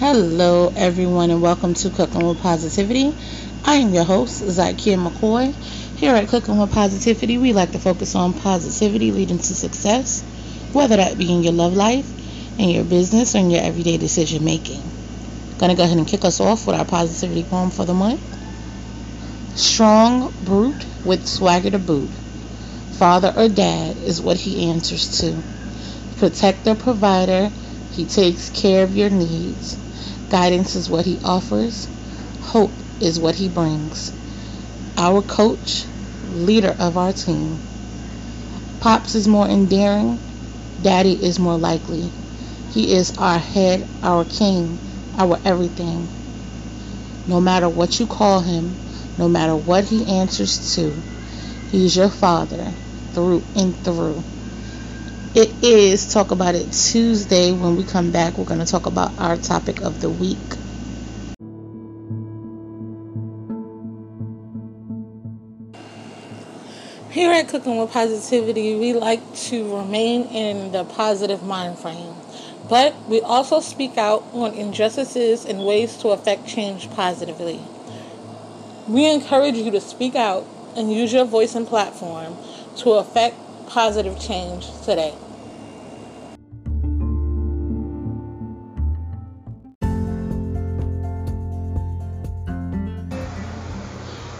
Hello, everyone, and welcome to Cooking with Positivity. I am your host, Zykia McCoy. Here at Cooking with Positivity, we like to focus on positivity leading to success, whether that be in your love life, in your business, or in your everyday decision making. Gonna go ahead and kick us off with our positivity poem for the month. Strong brute with swagger to boot. Father or dad is what he answers to. Protector, provider, he takes care of your needs. Guidance is what he offers. Hope is what he brings. Our coach, leader of our team. Pops is more endearing. Daddy is more likely. He is our head, our king, our everything. No matter what you call him, no matter what he answers to, he's your father through and through. Is Talk About It Tuesday. When we come back, we're going to talk about our topic of the week. Here at Cooking with Positivity, we like to remain in the positive mind frame, but we also speak out on injustices and ways to affect change positively. We encourage you to speak out and use your voice and platform to affect positive change today.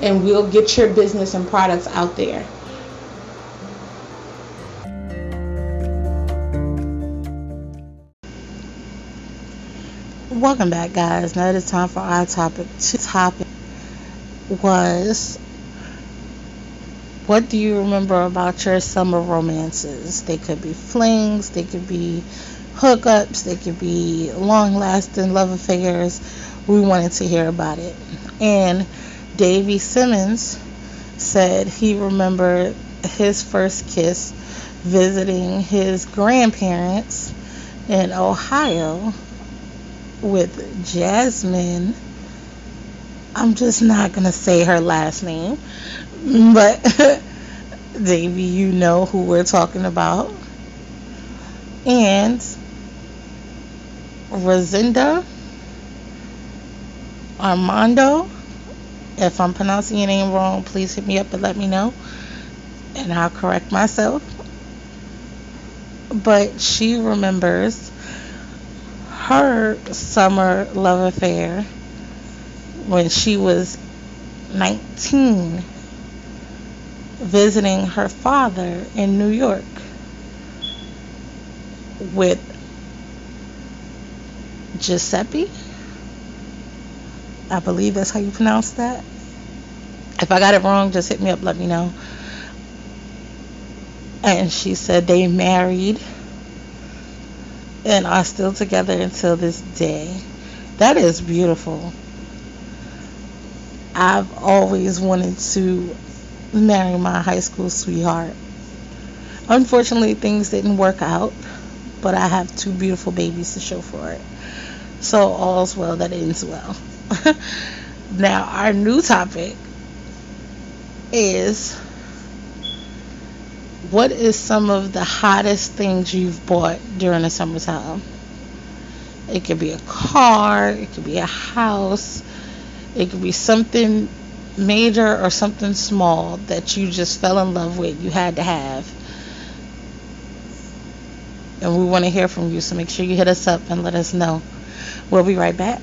and we'll get your business and products out there. Welcome back, guys. Now it is time for our topic. Two topic was what do you remember about your summer romances? They could be flings, they could be hookups, they could be long lasting love affairs. We wanted to hear about it. And Davy Simmons said he remembered his first kiss visiting his grandparents in Ohio with Jasmine. I'm just not going to say her last name but Davy, you know who we're talking about. And Rosinda Armando. If I'm pronouncing your name wrong, please hit me up and let me know. And I'll correct myself. But she remembers her summer love affair when she was 19 visiting her father in New York with Giuseppe. I believe that's how you pronounce that. If I got it wrong, just hit me up, let me know. And she said they married and are still together until this day. That is beautiful. I've always wanted to marry my high school sweetheart. Unfortunately, things didn't work out, but I have two beautiful babies to show for it. So all's well that ends well. now, our new topic is what is some of the hottest things you've bought during the summertime? It could be a car, it could be a house, it could be something major or something small that you just fell in love with, you had to have. And we want to hear from you, so make sure you hit us up and let us know. We'll be right back.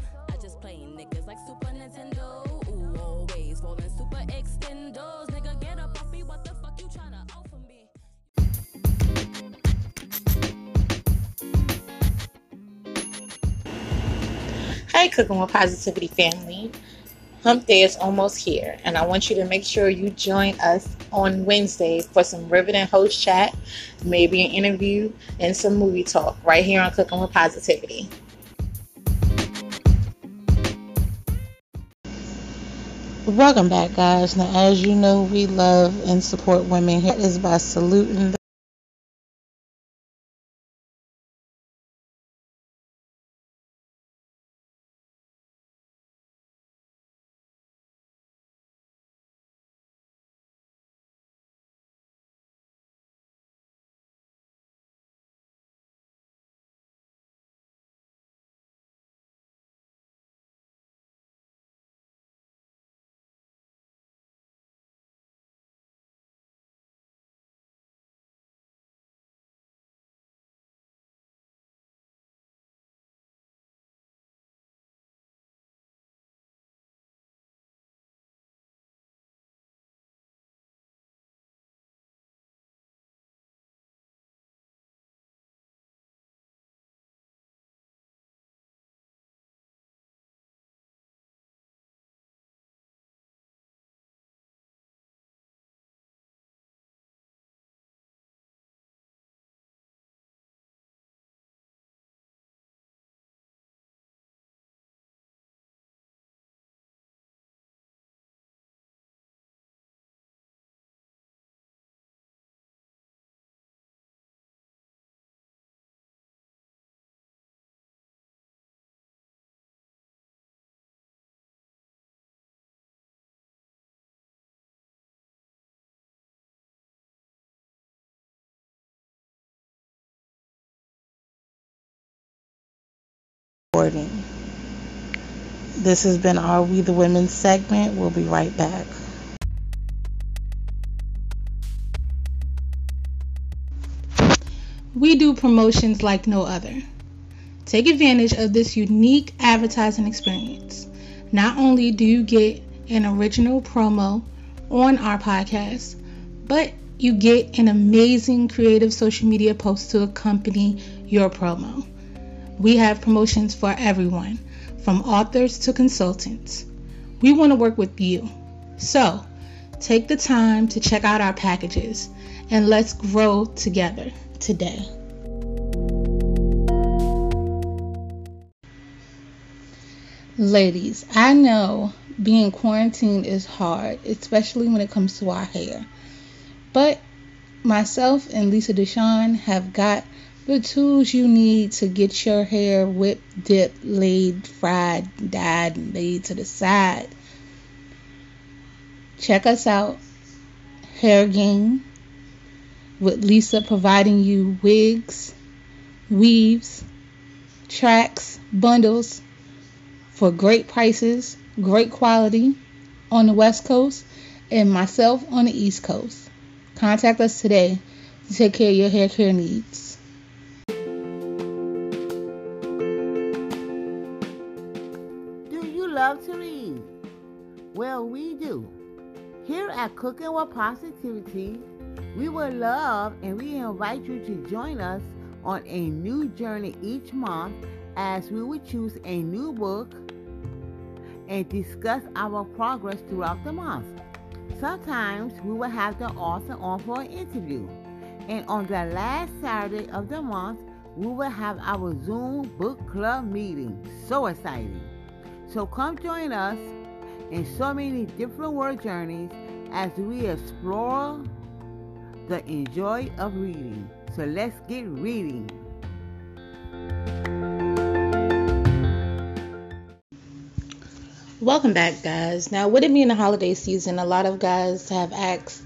Hey, Cooking with Positivity family. Hump Day is almost here, and I want you to make sure you join us on Wednesday for some riveting host chat, maybe an interview, and some movie talk right here on Cooking with Positivity. Welcome back, guys. Now, as you know, we love and support women. Here is by saluting recording. This has been our We the Women segment. We'll be right back. We do promotions like no other. Take advantage of this unique advertising experience. Not only do you get an original promo on our podcast, but you get an amazing creative social media post to accompany your promo. We have promotions for everyone, from authors to consultants. We want to work with you. So, take the time to check out our packages and let's grow together today. Ladies, I know being quarantined is hard, especially when it comes to our hair. But myself and Lisa Deshawn have got the tools you need to get your hair whipped, dipped, laid, fried, dyed, and laid to the side. Check us out, Hair Game, with Lisa providing you wigs, weaves, tracks, bundles for great prices, great quality on the West Coast, and myself on the East Coast. Contact us today to take care of your hair care needs. At Cooking with Positivity, we would love and we invite you to join us on a new journey each month as we would choose a new book and discuss our progress throughout the month. Sometimes we will have the author on for an interview. And on the last Saturday of the month, we will have our Zoom book club meeting. So exciting! So come join us in so many different world journeys as we explore the enjoy of reading. So let's get reading. Welcome back, guys. Now, with it being the holiday season, a lot of guys have asked,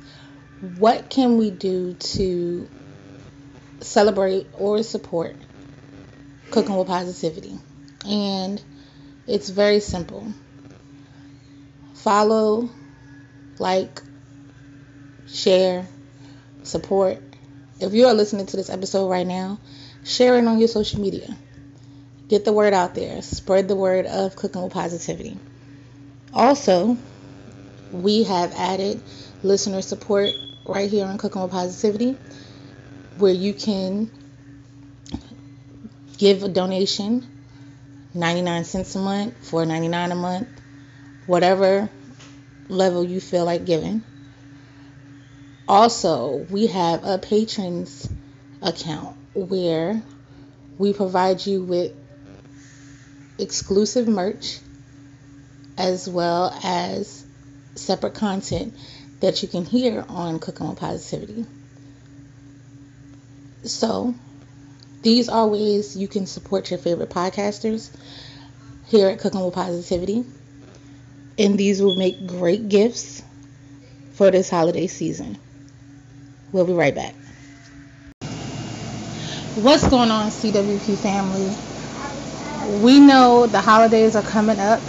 what can we do to celebrate or support cooking with positivity? And it's very simple follow, like, share, support. If you are listening to this episode right now, share it on your social media. Get the word out there. Spread the word of cooking with positivity. Also, we have added listener support right here on Cooking with Positivity where you can give a donation 99 cents a month, 4.99 a month, whatever level you feel like giving. Also, we have a Patreon account where we provide you with exclusive merch as well as separate content that you can hear on Cooking with Positivity. So, these are ways you can support your favorite podcasters here at Cooking with Positivity. And these will make great gifts for this holiday season. We'll be right back. What's going on, CWP family? We know the holidays are coming up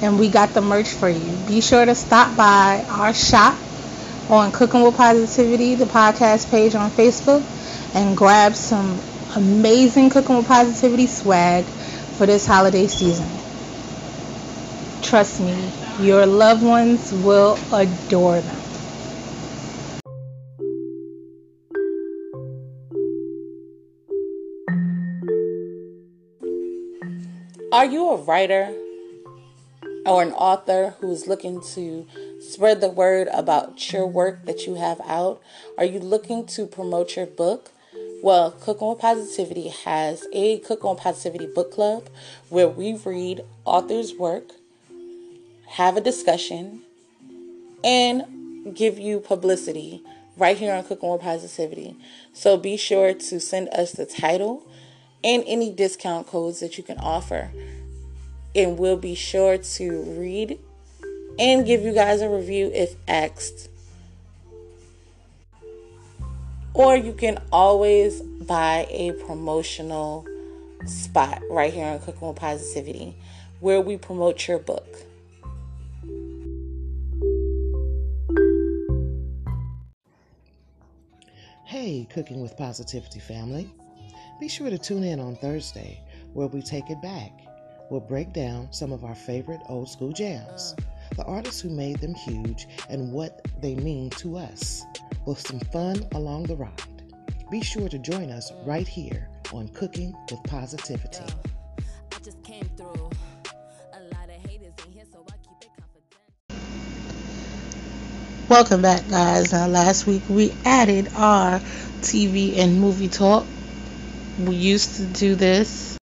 and we got the merch for you. Be sure to stop by our shop on Cooking with Positivity, the podcast page on Facebook, and grab some amazing Cooking with Positivity swag for this holiday season. Trust me, your loved ones will adore them. Are you a writer or an author who's looking to spread the word about your work that you have out? Are you looking to promote your book? Well, Cooking on Positivity has a Cooking on Positivity book club where we read authors' work, have a discussion, and give you publicity right here on Cooking with Positivity. So be sure to send us the title and any discount codes that you can offer. And we'll be sure to read and give you guys a review if asked. Or you can always buy a promotional spot right here on Cooking with Positivity where we promote your book. Hey, Cooking with Positivity family. Be sure to tune in on Thursday where we take it back. We'll break down some of our favorite old school jams, the artists who made them huge, and what they mean to us, with some fun along the ride. Be sure to join us right here on Cooking with Positivity. Welcome back, guys. Now, last week we added our TV and movie talk we used to do this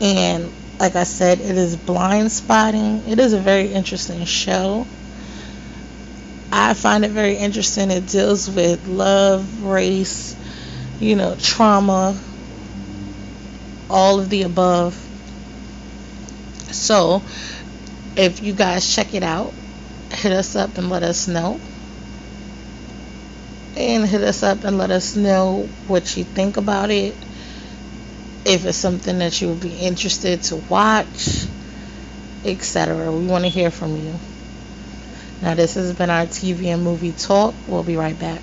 And like I said, it is Blindspotting. It is a very interesting show. I find it very interesting. It deals with love, race, you know, trauma, all of the above. So, if you guys check it out, hit us up and let us know. And hit us up and let us know what you think about it. If it's something that you would be interested to watch, etc. We want to hear from you. Now, this has been our TV and movie talk. We'll be right back.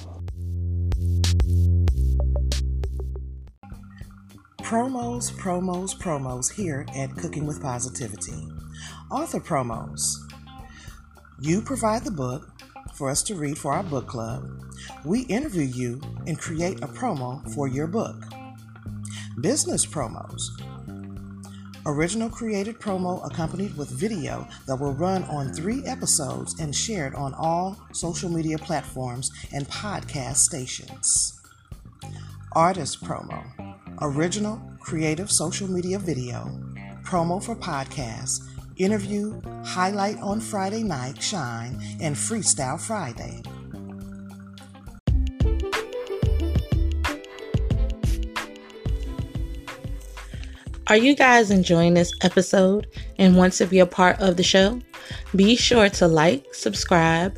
Promos, promos, promos here at Cooking with Positivity. Author promos. You provide the book for us to read for our book club. We interview you and create a promo for your book. Business promos. Original created promo accompanied with video that will run on three episodes and shared on all social media platforms and podcast stations. Artist promo original creative social media video, promo for podcasts, interview, highlight on Friday night, shine, and freestyle Friday. Are you guys enjoying this episode and want to be a part of the show? Be sure to like, subscribe,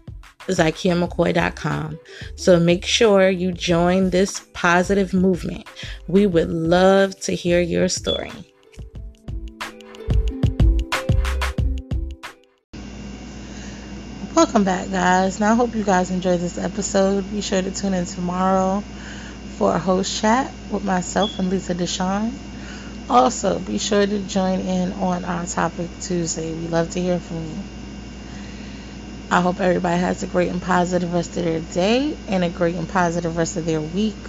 ZykiaMcCoy.com. So make sure you join this positive movement. We would love to hear your story. Welcome back, guys. Now, I hope you guys enjoyed this episode. Be sure to tune in tomorrow for a host chat with myself and Lisa Deshawn. Also, be sure to join in on our topic Tuesday. We love to hear from you. I hope everybody has a great and positive rest of their day and a great and positive rest of their week.